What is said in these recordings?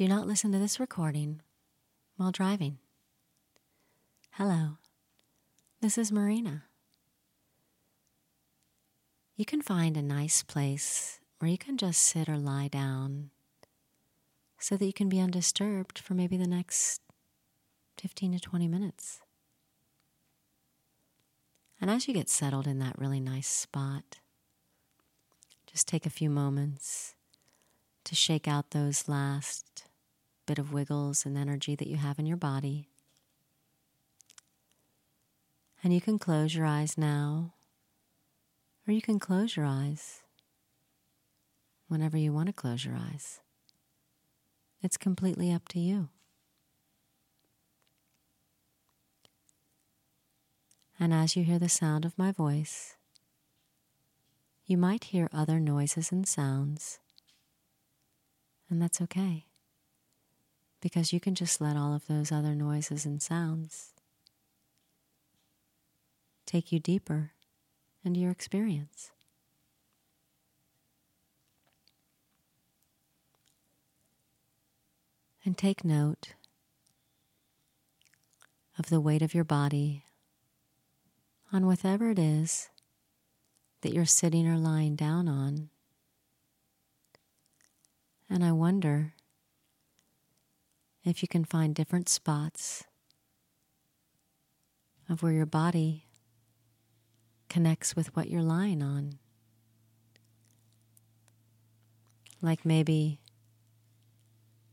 Do not listen to this recording while driving. Hello, this is Marina. You can find a nice place where you can just sit or lie down so that you can be undisturbed for maybe the next 15 to 20 minutes. And as you get settled in that really nice spot, just take a few moments to shake out those last bit of wiggles and energy that you have in your body. And you can close your eyes now, or you can close your eyes whenever you want to close your eyes. It's completely up to you. And as you hear the sound of my voice, you might hear other noises and sounds, and that's okay, because you can just let all of those other noises and sounds take you deeper into your experience. And take note of the weight of your body on whatever it is that you're sitting or lying down on. And I wonder if you can find different spots of where your body connects with what you're lying on. Like maybe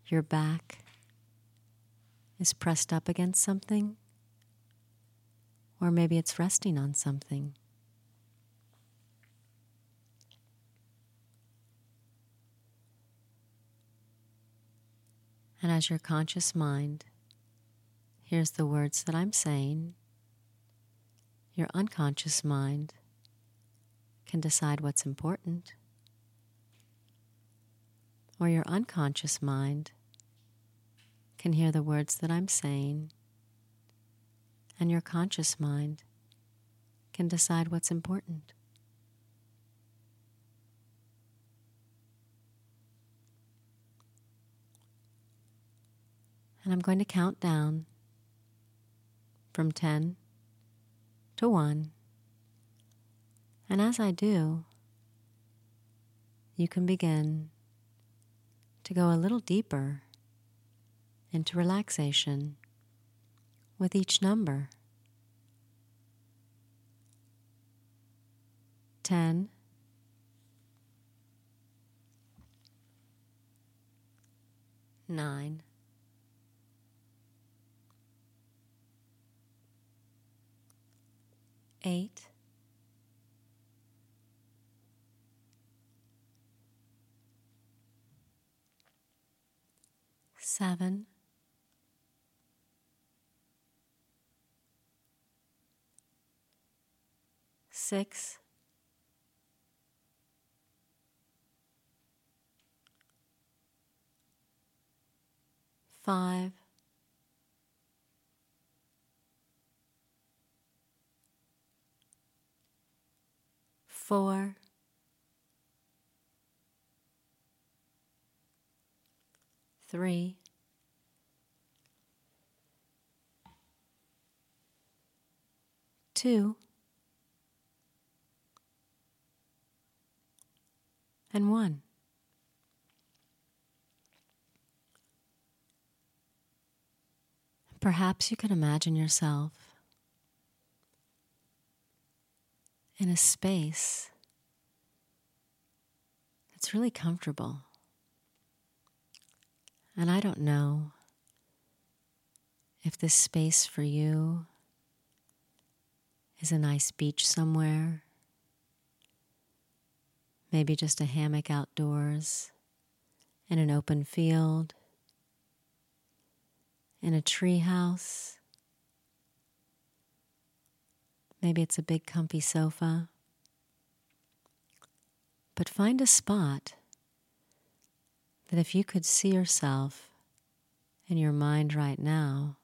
your back is pressed up against something, or maybe it's resting on something. And as your conscious mind hears the words that I'm saying, your unconscious mind can decide what's important, or your unconscious mind can hear the words that I'm saying, and your conscious mind can decide what's important. And I'm going to count down from 10 to 1. And as I do, you can begin to go a little deeper into relaxation with each number. 10 9 eight, seven, six, five, four, three, two, and one. Perhaps you can imagine yourself in a space that's really comfortable. And I don't know if this space for you is a nice beach somewhere, maybe just a hammock outdoors, in an open field, in a tree house Maybe it's a big, comfy sofa. But find a spot that if you could see yourself in your mind right now,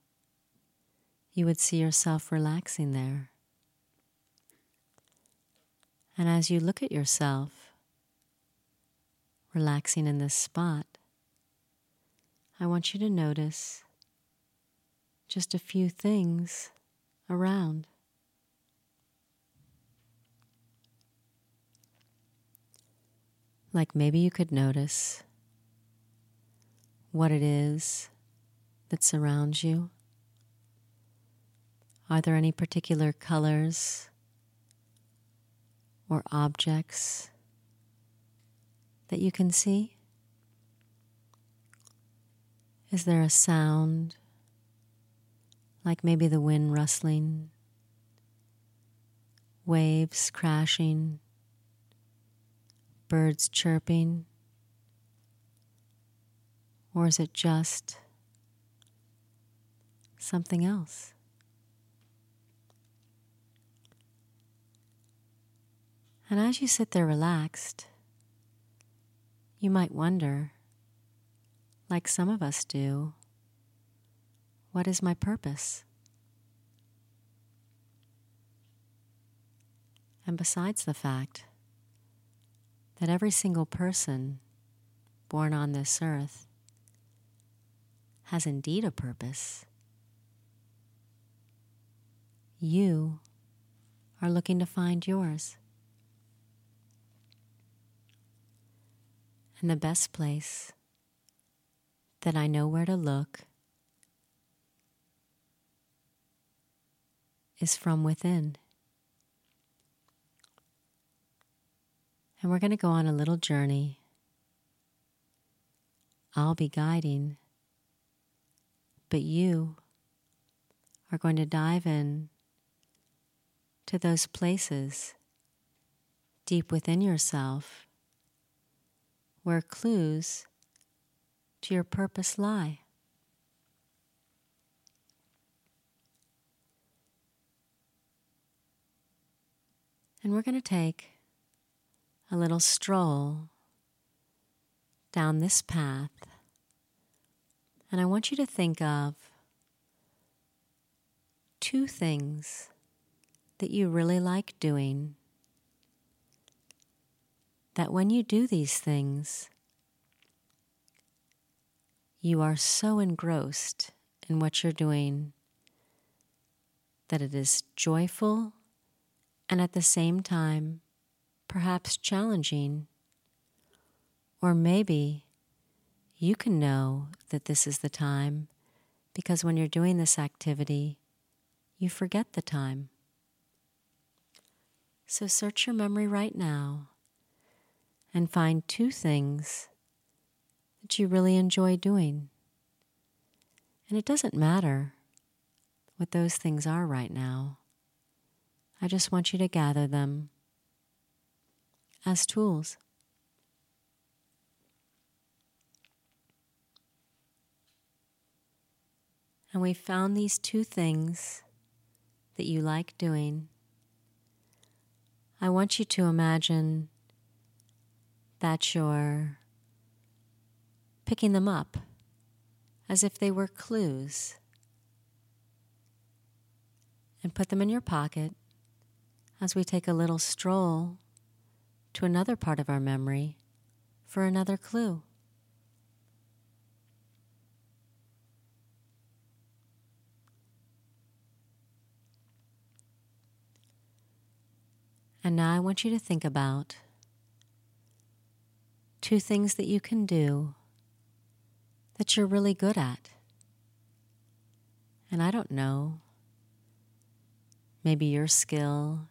you would see yourself relaxing there. And as you look at yourself relaxing in this spot, I want you to notice just a few things around. Like maybe you could notice what it is that surrounds you. Are there any particular colors or objects that you can see? Is there a sound, like maybe the wind rustling, waves crashing, birds chirping? Or is it just something else? And as you sit there relaxed, you might wonder, like some of us do, what is my purpose? And besides the fact that every single person born on this earth has indeed a purpose, you are looking to find yours. And the best place that I know where to look is from within. And we're going to go on a little journey. I'll be guiding, but you are going to dive in to those places deep within yourself where clues to your purpose lie. And we're going to take a little stroll down this path. And I want you to think of two things that you really like doing that when you do these things, you are so engrossed in what you're doing that it is joyful and at the same time perhaps challenging. Or maybe you can know that this is the time because when you're doing this activity, you forget the time. So search your memory right now and find two things that you really enjoy doing. And it doesn't matter what those things are right now. I just want you to gather them as tools. And we found these two things that you like doing. I want you to imagine that you're picking them up as if they were clues and put them in your pocket as we take a little stroll to another part of our memory for another clue. And now I want you to think about two things that you can do that you're really good at. And I don't know, maybe your skill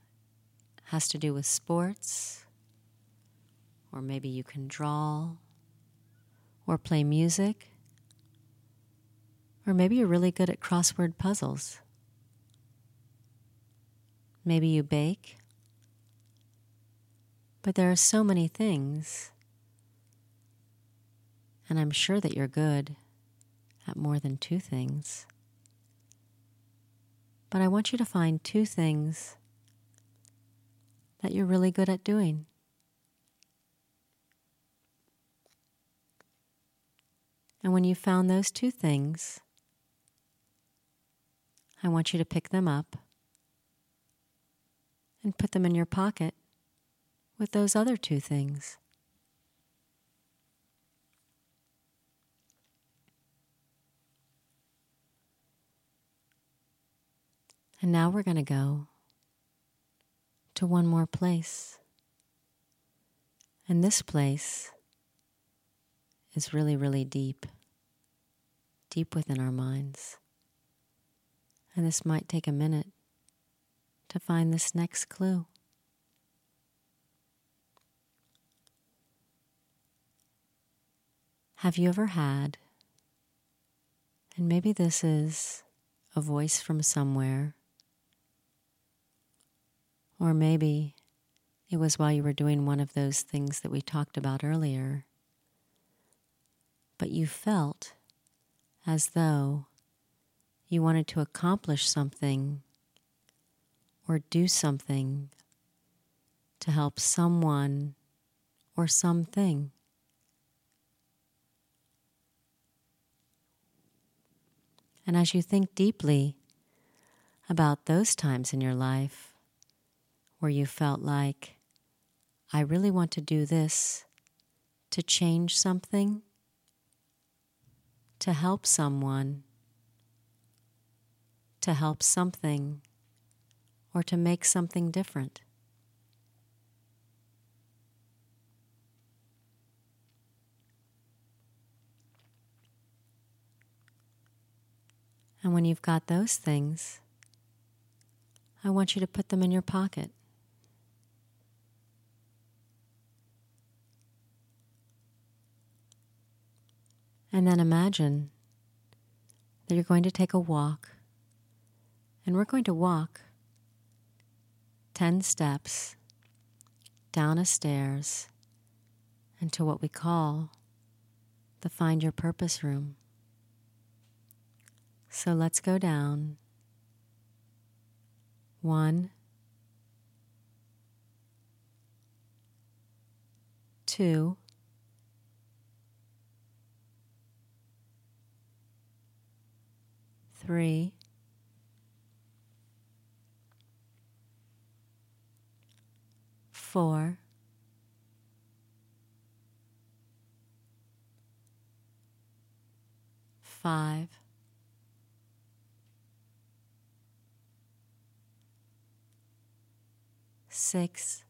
has to do with sports, or maybe you can draw or play music, or maybe you're really good at crossword puzzles. Maybe you bake. But there are so many things and I'm sure that you're good at more than two things. But I want you to find two things that you're really good at doing. And when you've found those two things, I want you to pick them up and put them in your pocket with those other two things. And now we're going to go to one more place. And this place is really, really deep, deep within our minds. And this might take a minute to find this next clue. Have you ever had, and maybe this is a voice from somewhere, or maybe it was while you were doing one of those things that we talked about earlier, but you felt as though you wanted to accomplish something or do something to help someone or something. And as you think deeply about those times in your life where you felt like, I really want to do this to change something, to help someone to help something or to make something different. And when you've got those things, I want you to put them in your pocket. And then imagine that you're going to take a walk and we're going to walk 10 steps down a stairs into what we call the Find Your Purpose room. So let's go down. One, two, three, four, five, six,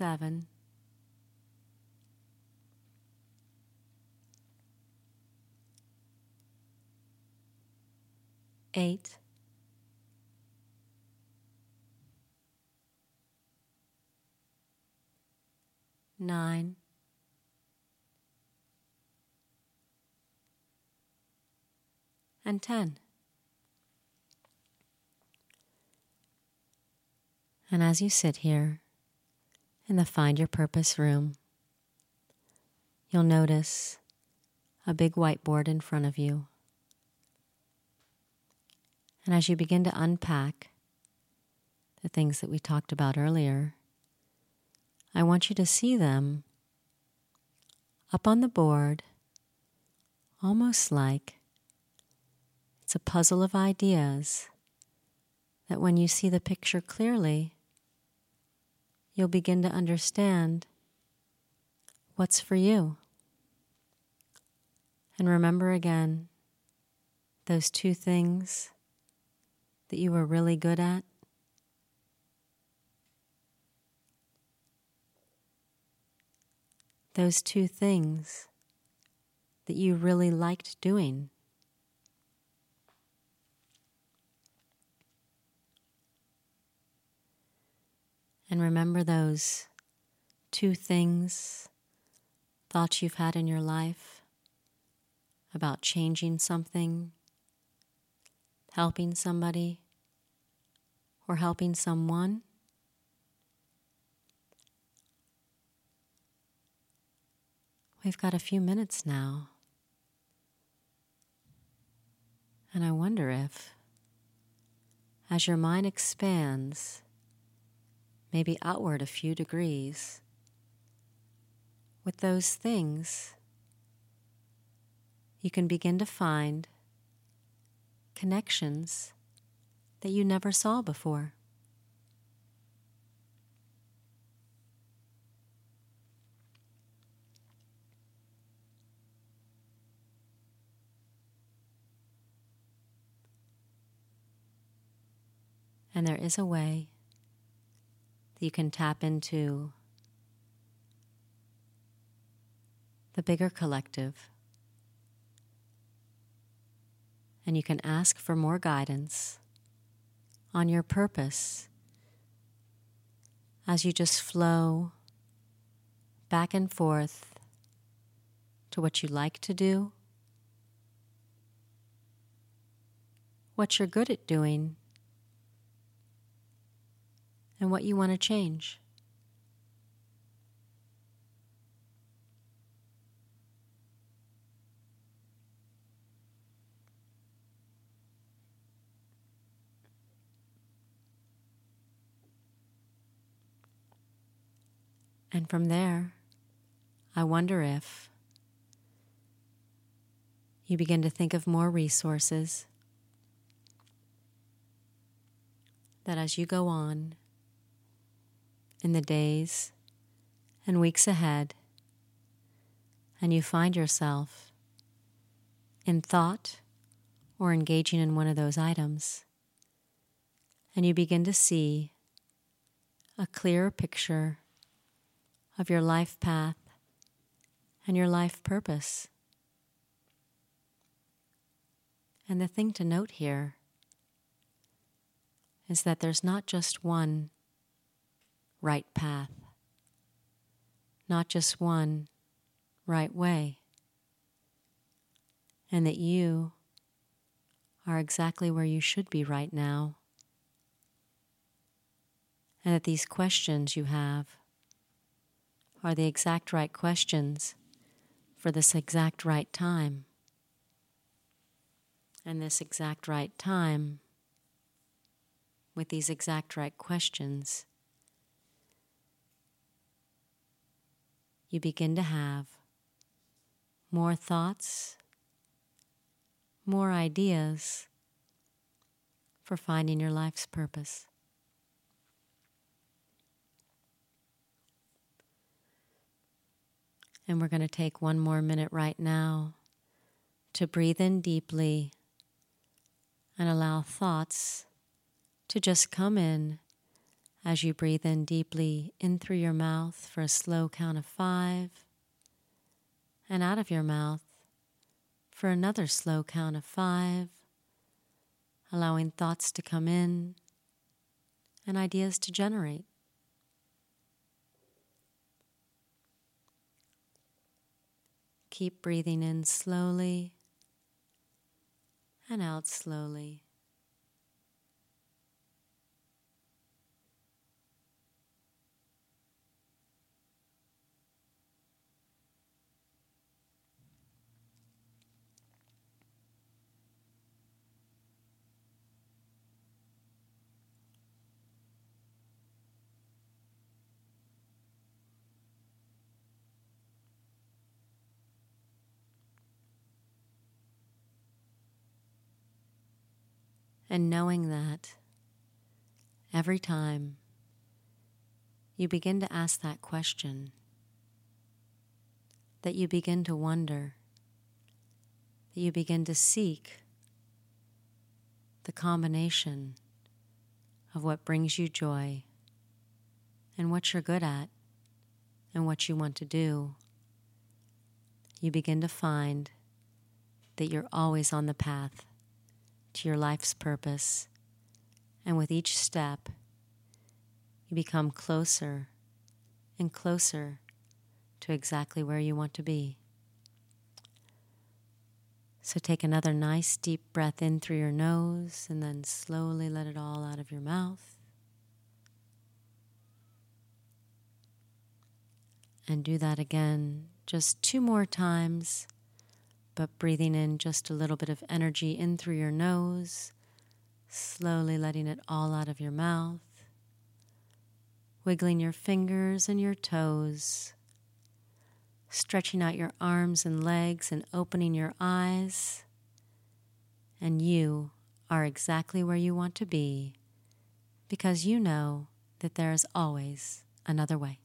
seven, eight, nine, and ten. And as you sit here in the Find Your Purpose room, you'll notice a big whiteboard in front of you. And as you begin to unpack the things that we talked about earlier, I want you to see them up on the board, almost like it's a puzzle of ideas that when you see the picture clearly, you'll begin to understand what's for you. And remember again those two things that you were really good at? Those two things that you really liked doing. And remember those two things, thoughts you've had in your life about changing something helping somebody or helping someone. We've got a few minutes now. And I wonder if, as your mind expands, maybe outward a few degrees, with those things, you can begin to find connections that you never saw before. And there is a way that you can tap into the bigger collective. And you can ask for more guidance on your purpose as you just flow back and forth to what you like to do, what you're good at doing, and what you want to change. And from there, I wonder if you begin to think of more resources that as you go on in the days and weeks ahead, and you find yourself in thought or engaging in one of those items, and you begin to see a clearer picture of your life path and your life purpose. And the thing to note here is that there's not just one right path, not just one right way, and that you are exactly where you should be right now, and that these questions you have are the exact right questions for this exact right time. And this exact right time, with these exact right questions, you begin to have more thoughts, more ideas for finding your life's purpose. And we're going to take one more minute right now to breathe in deeply and allow thoughts to just come in as you breathe in deeply in through your mouth for a slow count of five, and out of your mouth for another slow count of five, allowing thoughts to come in and ideas to generate. Keep breathing in slowly and out slowly. And knowing that every time you begin to ask that question, that you begin to wonder, that you begin to seek the combination of what brings you joy and what you're good at and what you want to do, you begin to find that you're always on the path to your life's purpose. And with each step, you become closer and closer to exactly where you want to be. So take another nice deep breath in through your nose and then slowly let it all out of your mouth. And do that again just two more times but breathing in just a little bit of energy in through your nose, slowly letting it all out of your mouth, wiggling your fingers and your toes, stretching out your arms and legs and opening your eyes. And you are exactly where you want to be because you know that there is always another way.